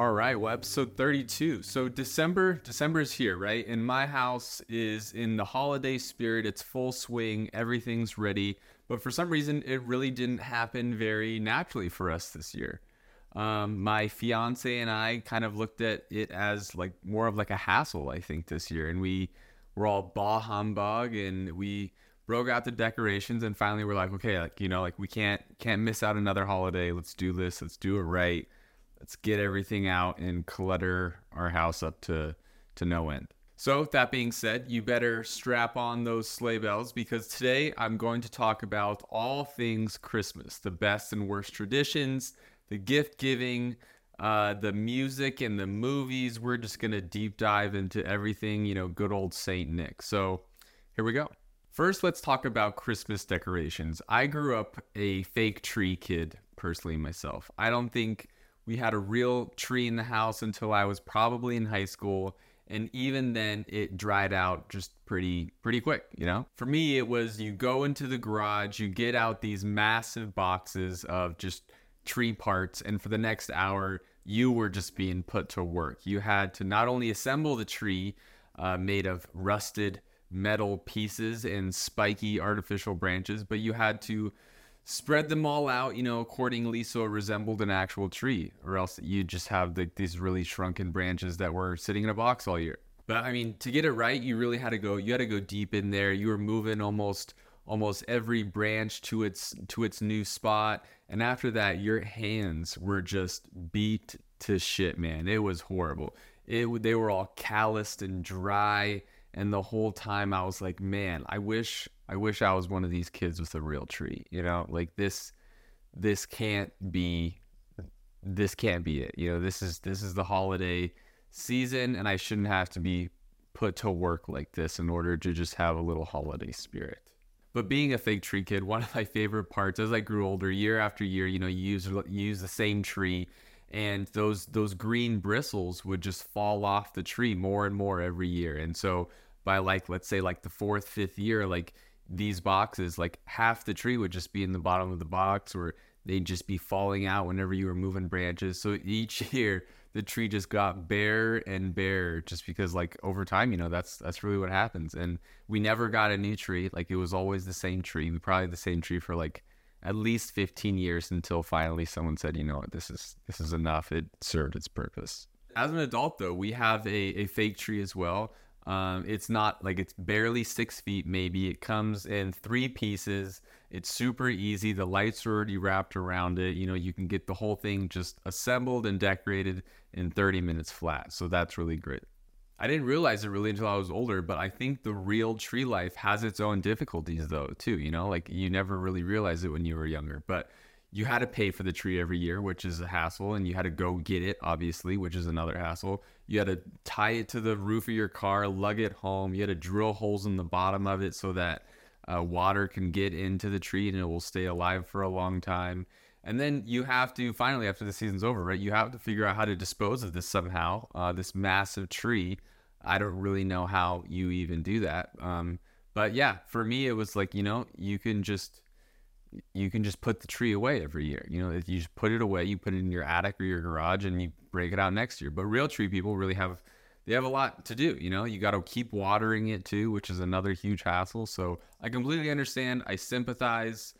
All right, well, episode 32. So December, December is here, right? And my house is in the holiday spirit. It's full swing. Everything's ready. But for some reason, it really didn't happen very naturally for us this year. Um, my fiance and I kind of looked at it as like more of like a hassle, I think, this year. And we were all bah humbug and we broke out the decorations and finally we're like, okay, like, you know, like we can't can't miss out another holiday. Let's do this. Let's do it right. Let's get everything out and clutter our house up to to no end. So, that being said, you better strap on those sleigh bells because today I'm going to talk about all things Christmas, the best and worst traditions, the gift giving, uh, the music and the movies. We're just going to deep dive into everything, you know, good old St. Nick. So, here we go. First, let's talk about Christmas decorations. I grew up a fake tree kid, personally, myself. I don't think we had a real tree in the house until I was probably in high school and even then it dried out just pretty pretty quick you know? For me it was you go into the garage you get out these massive boxes of just tree parts and for the next hour you were just being put to work. You had to not only assemble the tree uh, made of rusted metal pieces and spiky artificial branches but you had to spread them all out, you know, accordingly so it resembled an actual tree, or else you just have the, these really shrunken branches that were sitting in a box all year. But I mean, to get it right, you really had to go. You had to go deep in there. You were moving almost almost every branch to its to its new spot, and after that, your hands were just beat to shit, man. It was horrible. It they were all calloused and dry, and the whole time I was like, man, I wish I wish I was one of these kids with a real tree. You know, like this this can't be this can't be it. You know, this is this is the holiday season and I shouldn't have to be put to work like this in order to just have a little holiday spirit. But being a fake tree kid, one of my favorite parts as I grew older, year after year, you know, you use you use the same tree and those those green bristles would just fall off the tree more and more every year. And so by like let's say like the fourth, fifth year, like these boxes, like half the tree would just be in the bottom of the box or they'd just be falling out whenever you were moving branches. So each year the tree just got bare and bare just because like over time, you know, that's that's really what happens. And we never got a new tree. Like it was always the same tree. Probably the same tree for like at least 15 years until finally someone said, you know what, this is this is enough. It served its purpose. As an adult though, we have a, a fake tree as well. Um, it's not like it's barely six feet, maybe. It comes in three pieces. It's super easy. The lights are already wrapped around it. You know, you can get the whole thing just assembled and decorated in 30 minutes flat. So that's really great. I didn't realize it really until I was older, but I think the real tree life has its own difficulties, though, too. You know, like you never really realize it when you were younger. But you had to pay for the tree every year, which is a hassle, and you had to go get it, obviously, which is another hassle. You had to tie it to the roof of your car, lug it home. You had to drill holes in the bottom of it so that uh, water can get into the tree and it will stay alive for a long time. And then you have to finally, after the season's over, right? You have to figure out how to dispose of this somehow. Uh, this massive tree. I don't really know how you even do that. Um, but yeah, for me, it was like you know, you can just you can just put the tree away every year. You know, if you just put it away, you put it in your attic or your garage, and you break it out next year. But real tree people really have they have a lot to do. You know, you got to keep watering it too, which is another huge hassle. So I completely understand. I sympathize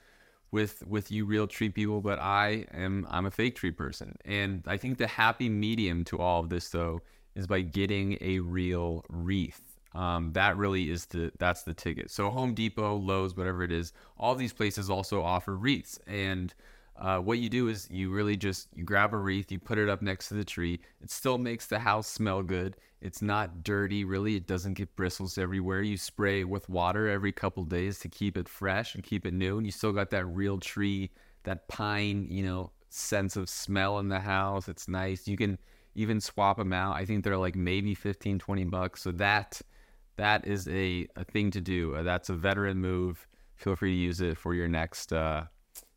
with with you real tree people, but I am I'm a fake tree person, and I think the happy medium to all of this though is by getting a real wreath um, that really is the that's the ticket. So Home Depot, Lowe's, whatever it is, all these places also offer wreaths. And uh, what you do is you really just you grab a wreath, you put it up next to the tree. It still makes the house smell good. It's not dirty, really. It doesn't get bristles everywhere. You spray with water every couple days to keep it fresh and keep it new. And you still got that real tree, that pine, you know, sense of smell in the house. It's nice. You can even swap them out. I think they're like maybe 15, 20 bucks. So that that is a, a thing to do. Uh, that's a veteran move. Feel free to use it for your next, uh,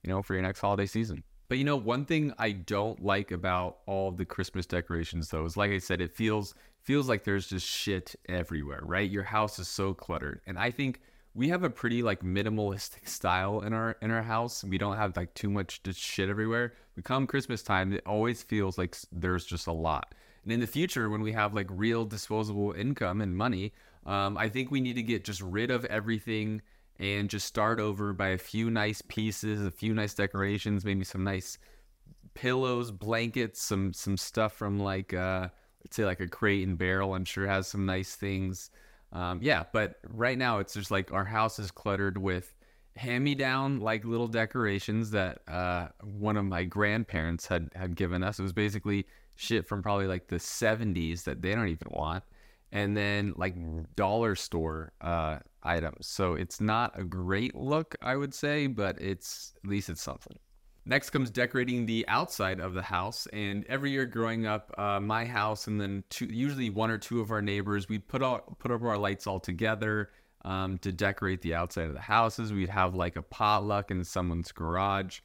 you know, for your next holiday season. But you know, one thing I don't like about all the Christmas decorations, though, is like I said, it feels feels like there's just shit everywhere, right? Your house is so cluttered, and I think we have a pretty like minimalistic style in our in our house. We don't have like too much just shit everywhere. We come Christmas time, it always feels like there's just a lot. And in the future, when we have like real disposable income and money, um, I think we need to get just rid of everything and just start over by a few nice pieces, a few nice decorations, maybe some nice pillows, blankets, some some stuff from like uh, let's say like a crate and barrel. I'm sure has some nice things. Um, yeah, but right now it's just like our house is cluttered with hand me down like little decorations that uh, one of my grandparents had had given us. It was basically shit from probably like the 70s that they don't even want, and then like dollar store uh, items. So it's not a great look, I would say, but it's at least it's something. Next comes decorating the outside of the house. And every year growing up, uh, my house and then two, usually one or two of our neighbors, we'd put out put up our lights all together um, to decorate the outside of the houses. We'd have like a potluck in someone's garage.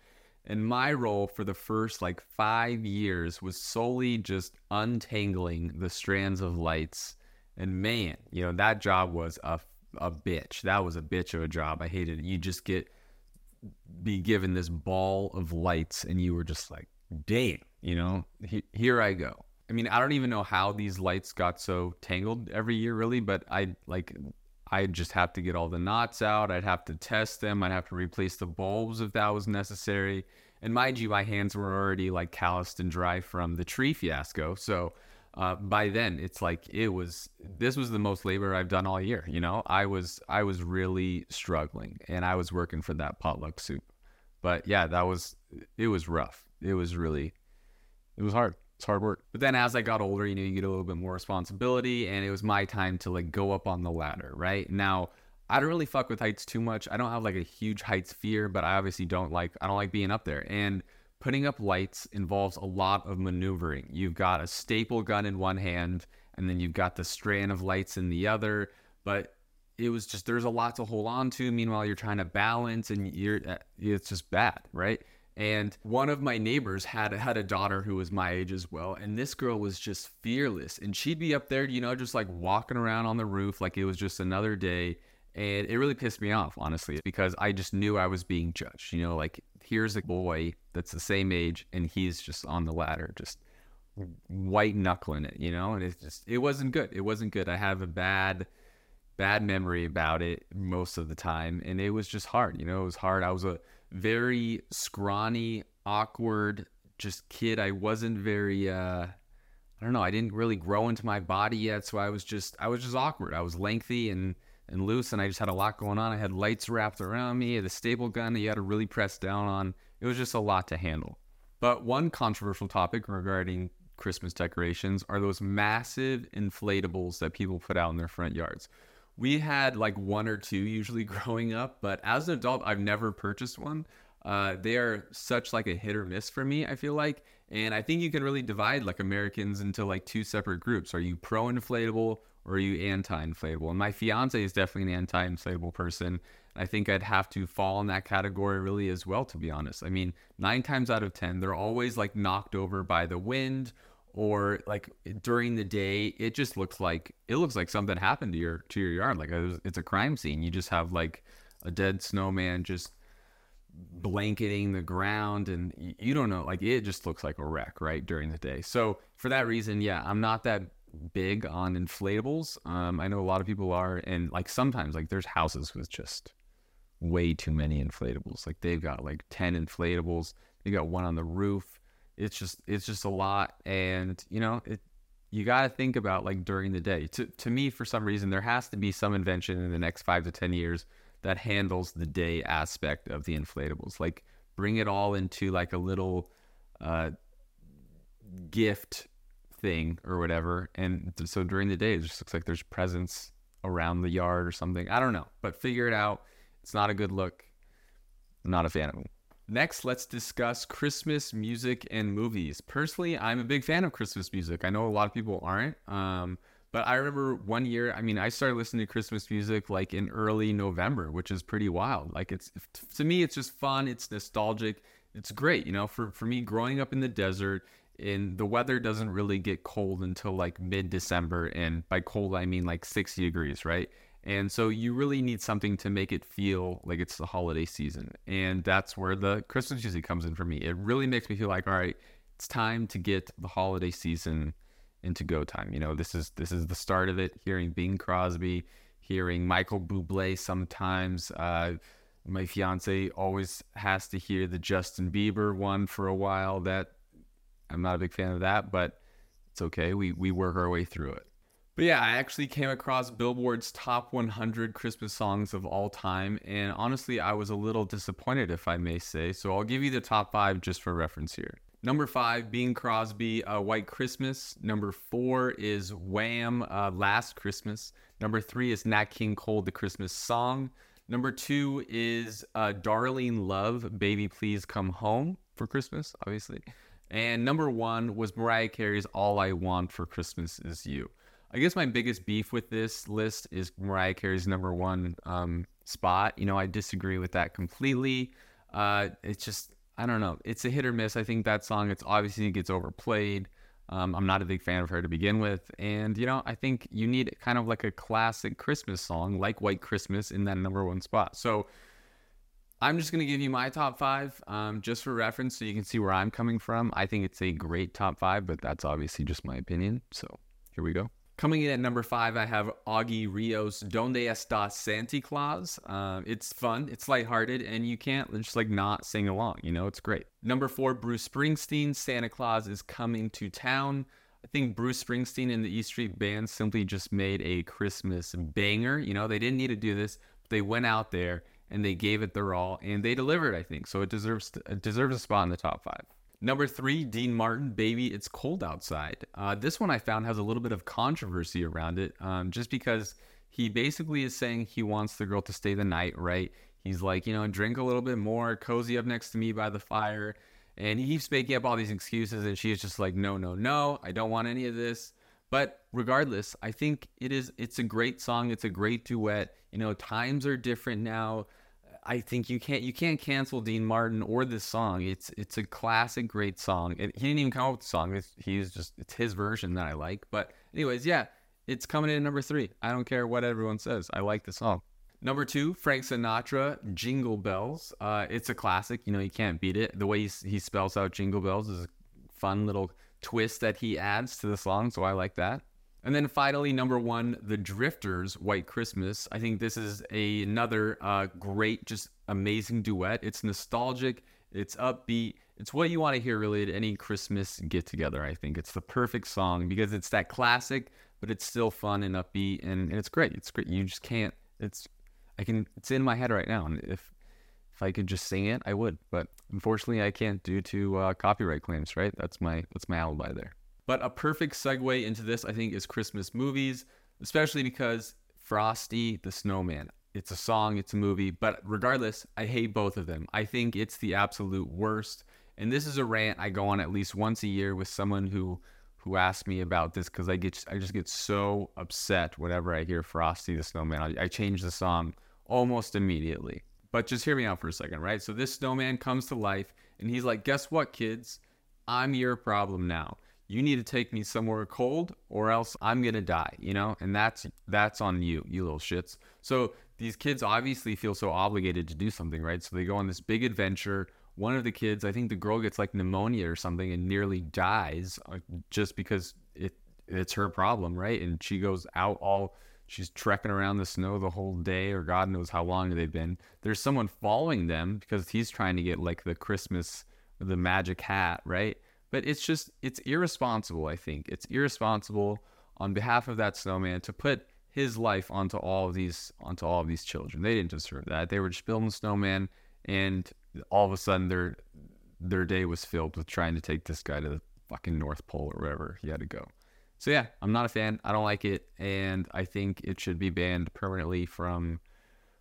And my role for the first like five years was solely just untangling the strands of lights. And man, you know, that job was a, a bitch. That was a bitch of a job. I hated it. You just get be given this ball of lights and you were just like, damn, you know, he, here I go. I mean, I don't even know how these lights got so tangled every year, really, but I like, I just have to get all the knots out. I'd have to test them. I'd have to replace the bulbs if that was necessary. And mind you, my hands were already like calloused and dry from the tree fiasco. So uh, by then it's like it was this was the most labor I've done all year. You know, I was I was really struggling, and I was working for that potluck soup. But yeah, that was it was rough. It was really it was hard. It's hard work. But then as I got older, you know, you get a little bit more responsibility, and it was my time to like go up on the ladder. Right now. I don't really fuck with heights too much. I don't have like a huge heights fear, but I obviously don't like I don't like being up there. And putting up lights involves a lot of maneuvering. You've got a staple gun in one hand, and then you've got the strand of lights in the other. But it was just there's a lot to hold on to. Meanwhile, you're trying to balance, and you're uh, it's just bad, right? And one of my neighbors had had a daughter who was my age as well, and this girl was just fearless, and she'd be up there, you know, just like walking around on the roof like it was just another day. And it really pissed me off, honestly, because I just knew I was being judged. You know, like here's a boy that's the same age and he's just on the ladder just white knuckling it you know and it's just it wasn't good it wasn't good i have a bad bad memory about it most of the time and it was just hard you know it was hard i was a very scrawny awkward just kid i wasn't very uh i don't know i didn't really grow into my body yet so i was just i was just awkward i was lengthy and and loose, and I just had a lot going on. I had lights wrapped around me, the staple gun that you had to really press down on. It was just a lot to handle. But one controversial topic regarding Christmas decorations are those massive inflatables that people put out in their front yards. We had like one or two usually growing up, but as an adult, I've never purchased one. Uh, they are such like a hit or miss for me, I feel like. And I think you can really divide like Americans into like two separate groups. Are you pro inflatable or are you anti-inflatable? And my fiance is definitely an anti-inflatable person. I think I'd have to fall in that category really as well, to be honest. I mean, nine times out of ten, they're always like knocked over by the wind or like during the day. It just looks like it looks like something happened to your to your yard. Like it's a crime scene. You just have like a dead snowman just blanketing the ground and you don't know like it just looks like a wreck right during the day so for that reason yeah i'm not that big on inflatables. Um, I know a lot of people are, and like sometimes like there's houses with just way too many inflatables. Like they've got like ten inflatables. They got one on the roof. It's just it's just a lot, and you know it. You got to think about like during the day. To to me, for some reason, there has to be some invention in the next five to ten years that handles the day aspect of the inflatables. Like bring it all into like a little uh, gift thing or whatever. And so during the day, it just looks like there's presents around the yard or something. I don't know, but figure it out. It's not a good look. I'm not a fan of them. Next, let's discuss Christmas music and movies. Personally, I'm a big fan of Christmas music. I know a lot of people aren't. Um, but I remember one year, I mean, I started listening to Christmas music like in early November, which is pretty wild. Like it's to me, it's just fun. It's nostalgic. It's great. You know, for, for me growing up in the desert, and the weather doesn't really get cold until like mid December. And by cold, I mean like 60 degrees, right? And so you really need something to make it feel like it's the holiday season. And that's where the Christmas music comes in for me. It really makes me feel like, all right, it's time to get the holiday season into go time. You know, this is this is the start of it. Hearing Bing Crosby, hearing Michael Bublé sometimes. Uh, my fiance always has to hear the Justin Bieber one for a while. That I'm not a big fan of that, but it's okay. We we work our way through it. But yeah, I actually came across Billboard's top 100 Christmas songs of all time, and honestly, I was a little disappointed, if I may say. So I'll give you the top five just for reference here. Number five, Bing Crosby, uh, White Christmas. Number four is Wham, uh, Last Christmas. Number three is Nat King Cole, The Christmas Song. Number two is uh, Darlene Love, Baby Please Come Home for Christmas, obviously. And number one was Mariah Carey's All I Want for Christmas Is You. I guess my biggest beef with this list is Mariah Carey's number one um, spot. You know, I disagree with that completely. Uh, it's just, I don't know. It's a hit or miss. I think that song, it's obviously it gets overplayed. Um, I'm not a big fan of her to begin with. And, you know, I think you need kind of like a classic Christmas song like White Christmas in that number one spot. So I'm just going to give you my top five um, just for reference so you can see where I'm coming from. I think it's a great top five, but that's obviously just my opinion. So here we go. Coming in at number five, I have Augie Rios Donde Está Santa Claus. Uh, it's fun, it's lighthearted, and you can't just like not sing along. You know, it's great. Number four, Bruce Springsteen Santa Claus is Coming to Town. I think Bruce Springsteen and the E Street Band simply just made a Christmas banger. You know, they didn't need to do this, they went out there and they gave it their all, and they delivered. I think so. It deserves it deserves a spot in the top five. Number three, Dean Martin, Baby, It's Cold Outside. Uh, this one I found has a little bit of controversy around it, um, just because he basically is saying he wants the girl to stay the night, right? He's like, you know, drink a little bit more, cozy up next to me by the fire. And he keeps making up all these excuses, and she's just like, no, no, no, I don't want any of this. But regardless, I think it is it's a great song. It's a great duet. You know, times are different now. I think you can't you can't cancel Dean Martin or this song. It's it's a classic, great song. he didn't even come up with the song. It's, he's just it's his version that I like. But anyways, yeah, it's coming in number three. I don't care what everyone says. I like the song. Number two, Frank Sinatra, Jingle Bells. Uh, it's a classic. You know, you can't beat it. The way he, he spells out Jingle Bells is a fun little twist that he adds to the song. So I like that. And then finally, number one, The Drifters, White Christmas. I think this is a, another uh, great, just amazing duet. It's nostalgic, it's upbeat. It's what you want to hear really at any Christmas get together, I think. It's the perfect song because it's that classic, but it's still fun and upbeat and, and it's great. It's great. You just can't, it's, I can, it's in my head right now. And if, if I could just sing it, I would. But unfortunately, I can't due to uh, copyright claims, right? That's my, that's my alibi there. But a perfect segue into this, I think, is Christmas movies, especially because Frosty the Snowman. It's a song, it's a movie, but regardless, I hate both of them. I think it's the absolute worst. And this is a rant I go on at least once a year with someone who who asks me about this because I get I just get so upset whenever I hear Frosty the Snowman. I, I change the song almost immediately. But just hear me out for a second, right? So this snowman comes to life and he's like, "Guess what, kids? I'm your problem now." You need to take me somewhere cold or else I'm to die, you know? And that's that's on you, you little shits. So these kids obviously feel so obligated to do something, right? So they go on this big adventure. One of the kids, I think the girl gets like pneumonia or something and nearly dies uh, just because it it's her problem, right? And she goes out all she's trekking around the snow the whole day or god knows how long they've been. There's someone following them because he's trying to get like the Christmas the magic hat, right? But it's just it's irresponsible, I think. It's irresponsible on behalf of that snowman to put his life onto all of these onto all of these children. They didn't deserve that. They were just building a snowman and all of a sudden their their day was filled with trying to take this guy to the fucking North Pole or wherever he had to go. So yeah, I'm not a fan. I don't like it, and I think it should be banned permanently from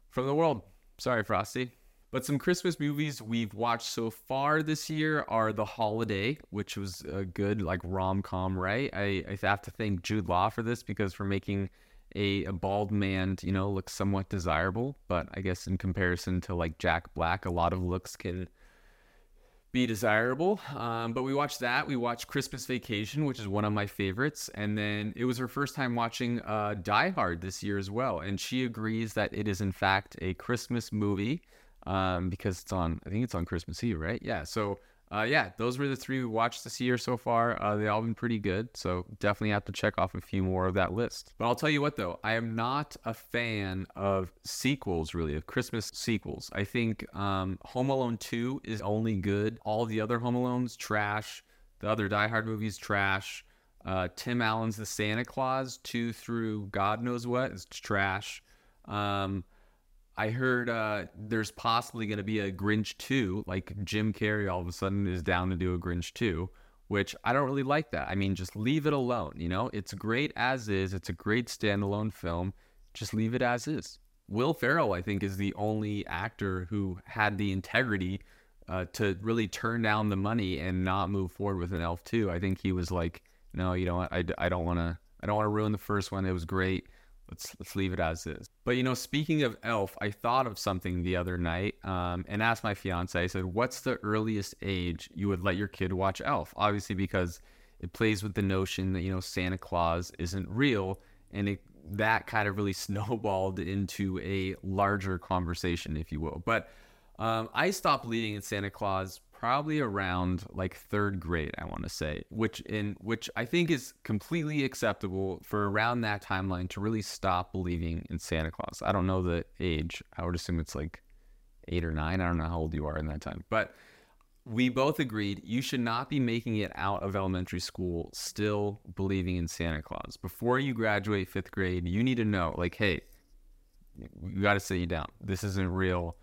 from the world. Sorry, Frosty. But some Christmas movies we've watched so far this year are The Holiday, which was a good like rom com, right? I, I have to thank Jude Law for this because for making a, a bald man, you know, look somewhat desirable. But I guess in comparison to like Jack Black, a lot of looks can be desirable. Um, but we watched that. We watched Christmas Vacation, which is one of my favorites. And then it was her first time watching uh, Die Hard this year as well. And she agrees that it is, in fact, a Christmas movie um, because it's on, I think it's on Christmas Eve, right? Yeah. So uh, yeah, those were the three we watched this year so far. Uh, they all been pretty good, so definitely have to check off a few more of that list. But I'll tell you what, though, I am not a fan of sequels, really, of Christmas sequels. I think um, Home Alone 2 is only good. All the other Home Alones, trash. The other Die Hard movies, trash. Uh, Tim Allen's The Santa Claus 2 through God knows what is trash. Um, I heard uh, there's possibly going to be a Grinch 2, like Jim Carrey all of a sudden is down to do a Grinch 2, which I don't really like that. I mean, just leave it alone, you know? It's great as is. It's a great standalone film. Just leave it as is. Will Ferrell, I think, is the only actor who had the integrity uh, to really turn down the money and not move forward with an Elf 2. I think he was like, no, you know what? I, I don't want to. I don't want to ruin the first one. It was great let's let's leave it as is. But you know, speaking of Elf, I thought of something the other night um, and asked my fiance. I said, "What's the earliest age you would let your kid watch Elf?" Obviously, because it plays with the notion that you know Santa Claus isn't real, and it, that kind of really snowballed into a larger conversation, if you will. But um, I stopped leading in Santa Claus probably around like third grade i want to say which in which i think is completely acceptable for around that timeline to really stop believing in santa claus. I don't know the age. I would assume it's like eight or nine. I don't know how old you are in that time. But we both agreed you should not be making it out of elementary school still believing in santa claus. Before you graduate fifth grade you need to know like hey you got to sit you down. This isn't real.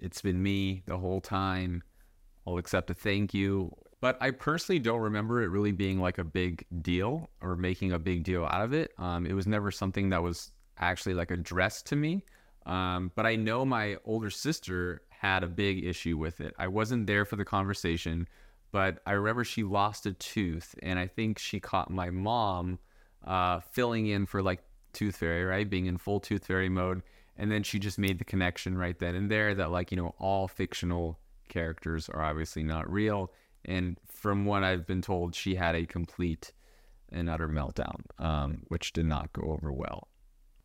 It's been me the whole time I'll accept a thank you. But I personally don't remember it really being like a big deal or making a big deal out of it. Um, it was never something that was actually like addressed to me. Um, but I know my older sister had a big issue with it. I wasn't there for the conversation, but I remember she lost a tooth, and I think she caught my mom uh, filling in for like Tooth Fairy, right? Being in full Tooth Fairy mode. And then she just made the connection right then and there that, like, you know, all fictional characters are obviously not real. And from what I've been told, she had a complete and utter meltdown, um, which did not go over well.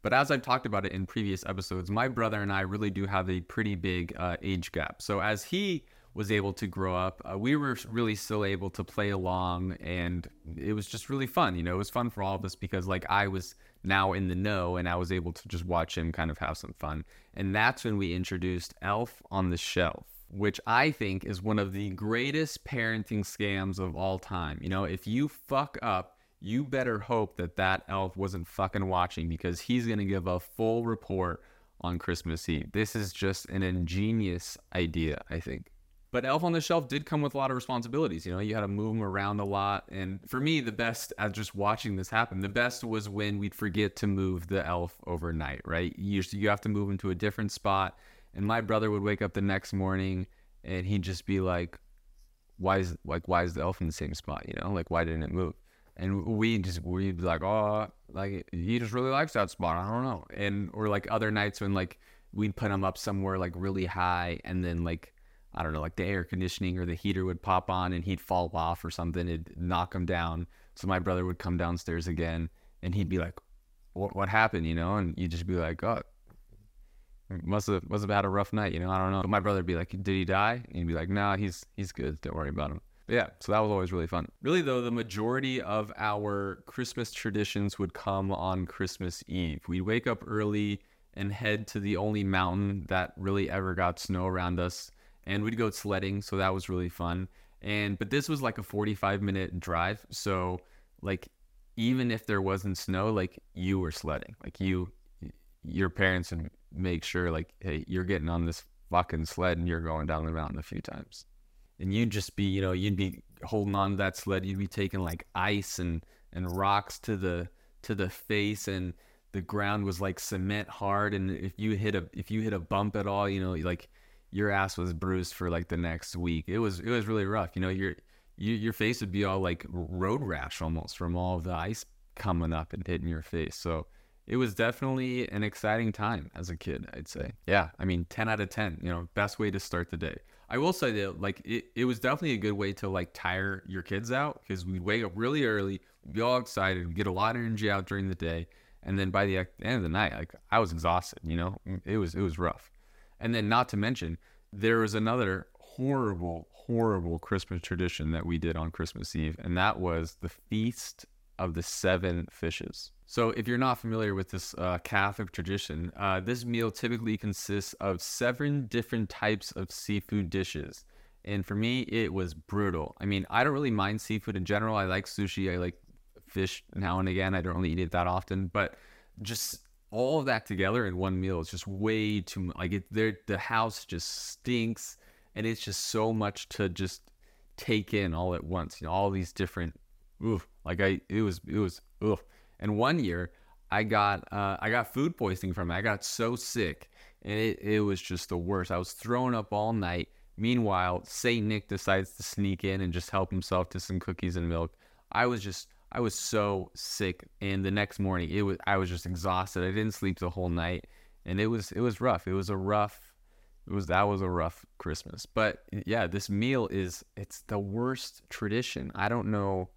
But as I've talked about it in previous episodes, my brother and I really do have a pretty big uh, age gap. So as he was able to grow up, uh, we were really still able to play along, and it was just really fun. You know, it was fun for all of us because like I was now in the know, and I was able to just watch him kind of have some fun. And that's when we introduced Elf on the Shelf which I think is one of the greatest parenting scams of all time. You know, if you fuck up, you better hope that that elf wasn't fucking watching because he's going to give a full report on Christmas Eve. This is just an ingenious idea, I think. But Elf on the Shelf did come with a lot of responsibilities. You know, you had to move him around a lot. And for me, the best, at just watching this happen, the best was when we'd forget to move the elf overnight, right? You, you have to move him to a different spot and my brother would wake up the next morning and he'd just be like, "Why is like why is the elf in the same spot? You know, like why didn't it move?" And we just we'd be like, "Oh, like he just really likes that spot. I don't know." And or like other nights when like we'd put him up somewhere like really high, and then like I don't know, like the air conditioning or the heater would pop on and he'd fall off or something. It'd knock him down. So my brother would come downstairs again and he'd be like, "What what happened?" You know, and you'd just be like, "Oh." Must have must have had a rough night, you know. I don't know. But my brother'd be like, "Did he die?" And he'd be like, "Nah, he's he's good. Don't worry about him." But yeah, so that was always really fun. Really though, the majority of our Christmas traditions would come on Christmas Eve. We'd wake up early and head to the only mountain that really ever got snow around us, and we'd go sledding. So that was really fun. And but this was like a 45 minute drive, so like even if there wasn't snow, like you were sledding, like you your parents and make sure like, hey, you're getting on this fucking sled and you're going down the mountain a few times. And you'd just be, you know, you'd be holding on to that sled. You'd be taking like ice and and rocks to the to the face, and the ground was like cement hard. And if you hit a if you hit a bump at all, you know, like your ass was bruised for like the next week. It was it was really rough. You know, your you, your face would be all like road rash almost from all of the ice coming up and hitting your face. So it was definitely an exciting time as a kid, I'd say. Yeah, I mean, 10 out of 10, you know, best way to start the day. I will say that like it, it was definitely a good way to like tire your kids out because we'd wake up really early, be all excited, we'd get a lot of energy out during the day, and then by the end of the night, like I was exhausted. You know, mm, it was it was rough. And then not to mention there was another horrible, horrible Christmas tradition that we did on Christmas Eve, and that was the feast of the seven fishes. So, if you're not familiar with this uh, Catholic tradition, uh, this meal typically consists of seven different types of seafood dishes. And for me, it was brutal. I mean, I don't really mind seafood in general. I like sushi. I like fish now and again. I don't really eat it that often, but just all of that together in one meal is just way too much. Like it, the house just stinks, and it's just so much to just take in all at once. You know, all these different oof, like I it was it was oof. And one year I got uh, I got food poisoning from it. I got so sick, and it it was just the worst. I was throwing up all night. Meanwhile, Saint Nick decides to sneak in and just help himself to some cookies and milk. I was just I was so sick, and the next morning it was I was just exhausted. I didn't sleep the whole night, and it was it was rough. It was a rough it was that was a rough Christmas. But yeah, this meal is it's the worst tradition. I don't know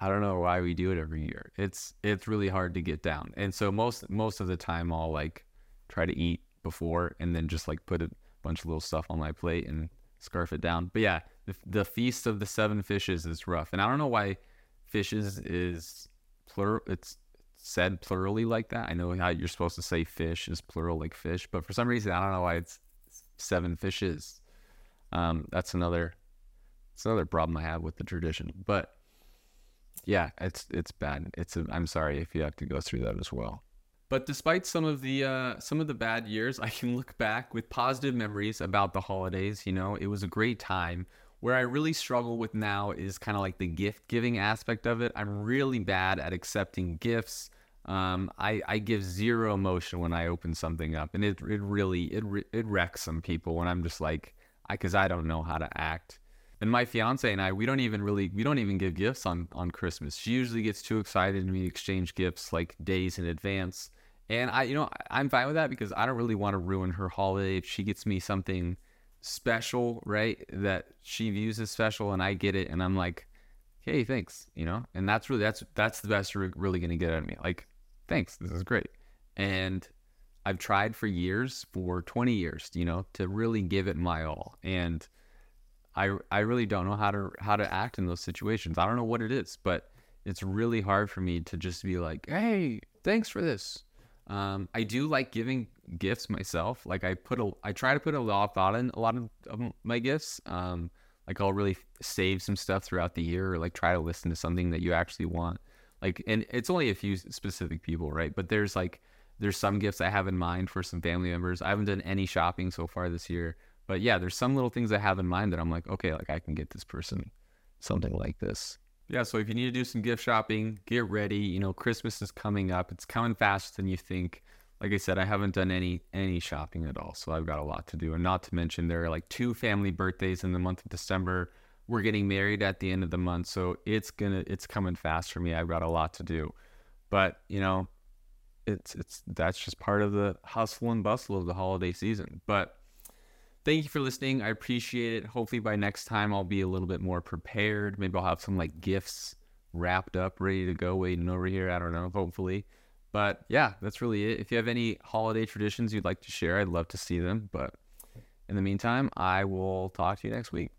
I don't know why we do it every year. It's it's really hard to get down. And so most most of the time I'll like try to eat before and then just like put a bunch of little stuff on my plate and scarf it down. But yeah, the, the feast of the seven fishes is rough. And I don't know why fishes is plural it's said plurally like that. I know how you're supposed to say fish is plural like fish, but for some reason I don't know why it's seven fishes. Um, that's another it's another problem I have with the tradition. But yeah, it's it's bad. It's a, I'm sorry if you have to go through that as well. But despite some of the uh, some of the bad years, I can look back with positive memories about the holidays. You know, it was a great time. Where I really struggle with now is kind of like the gift giving aspect of it. I'm really bad at accepting gifts. Um, I, I give zero emotion when I open something up, and it it really it it wrecks some people when I'm just like I because I don't know how to act. And my fiance and I, we don't even really, we don't even give gifts on on Christmas. She usually gets too excited and we exchange gifts like days in advance. And I, you know, I'm fine with that because I don't really want to ruin her holiday if she gets me something special, right? That she views as special and I get it and I'm like, hey, thanks, you know? And that's really, that's, that's the best you're really to get out of me. Like, thanks, this is great. And I've tried for years, for 20 years, you know, to really give it my all. And, I I really don't know how to how to act in those situations. I don't know what it is, but it's really hard for me to just be like, "Hey, thanks for this." Um, I do like giving gifts myself. Like I put a I try to put a lot of thought in a lot of, of my gifts. Um, like I'll really save some stuff throughout the year, or like try to listen to something that you actually want. Like, and it's only a few specific people, right? But there's like there's some gifts I have in mind for some family members. I haven't done any shopping so far this year. But yeah, there's some little things I have in mind that I'm like, okay, like I can get this person something like this. Yeah, so if you need to do some gift shopping, get ready. You know, Christmas is coming up. It's coming faster than you think. Like I said, I haven't done any any shopping at all, so I've got a lot to do. And not to mention there are like two family birthdays in the month of December. We're getting married at the end of the month, so it's gonna it's coming fast for me. I've got a lot to do. But, you know, it's it's that's just part of the hustle and bustle of the holiday season. But thank you for listening. I appreciate it. Hopefully by next time I'll be a little bit more prepared. Maybe I'll have some like gifts wrapped up, ready to go, waiting over here. I don't know. Hopefully. But yeah, that's really it. If you have any holiday traditions you'd like to share, I'd love to see them. But in the meantime, I will talk to you next week.